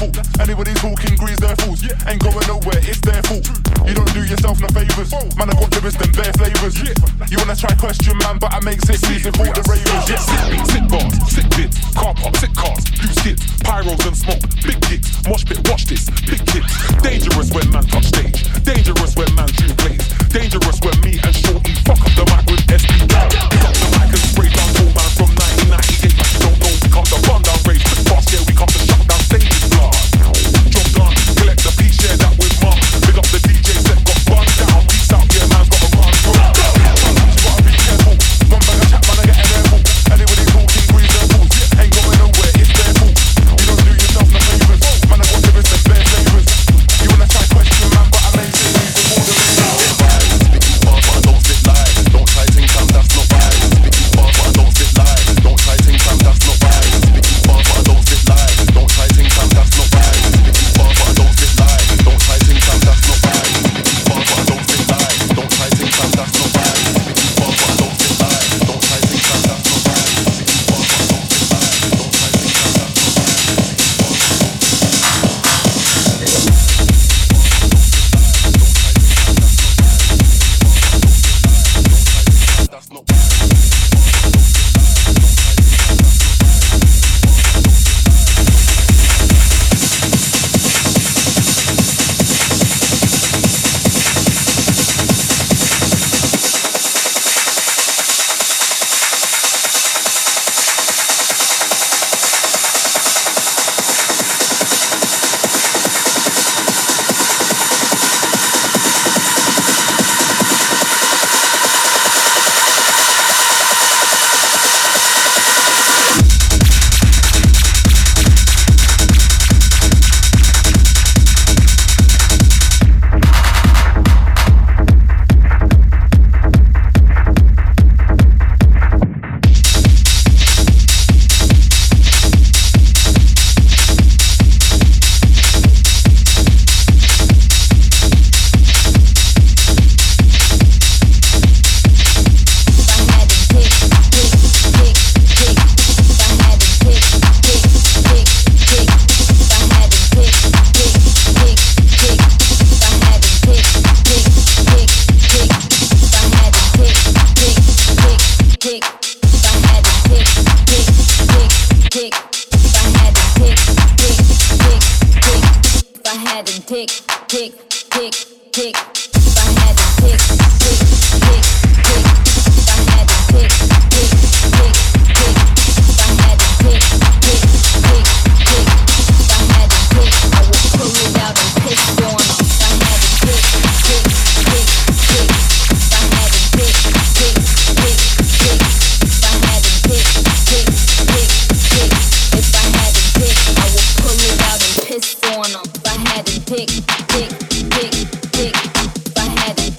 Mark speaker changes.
Speaker 1: fault. Anybody talking their fools. Yeah. Ain't going nowhere, it's their fault. You don't do yourself no favors. Man, I got lyrics, them bare flavors. Yeah. You wanna try question, man, but I make six easy for the ravers.
Speaker 2: Yeah, sick beats, sick bars, sick bits, car park, sick cars, you skits, pyros and smoke, big kicks, mosh pit, watch this, big kicks. Dangerous when man touch stage, dangerous when man do plays, dangerous when me and Shorty fuck up the mic with
Speaker 3: SB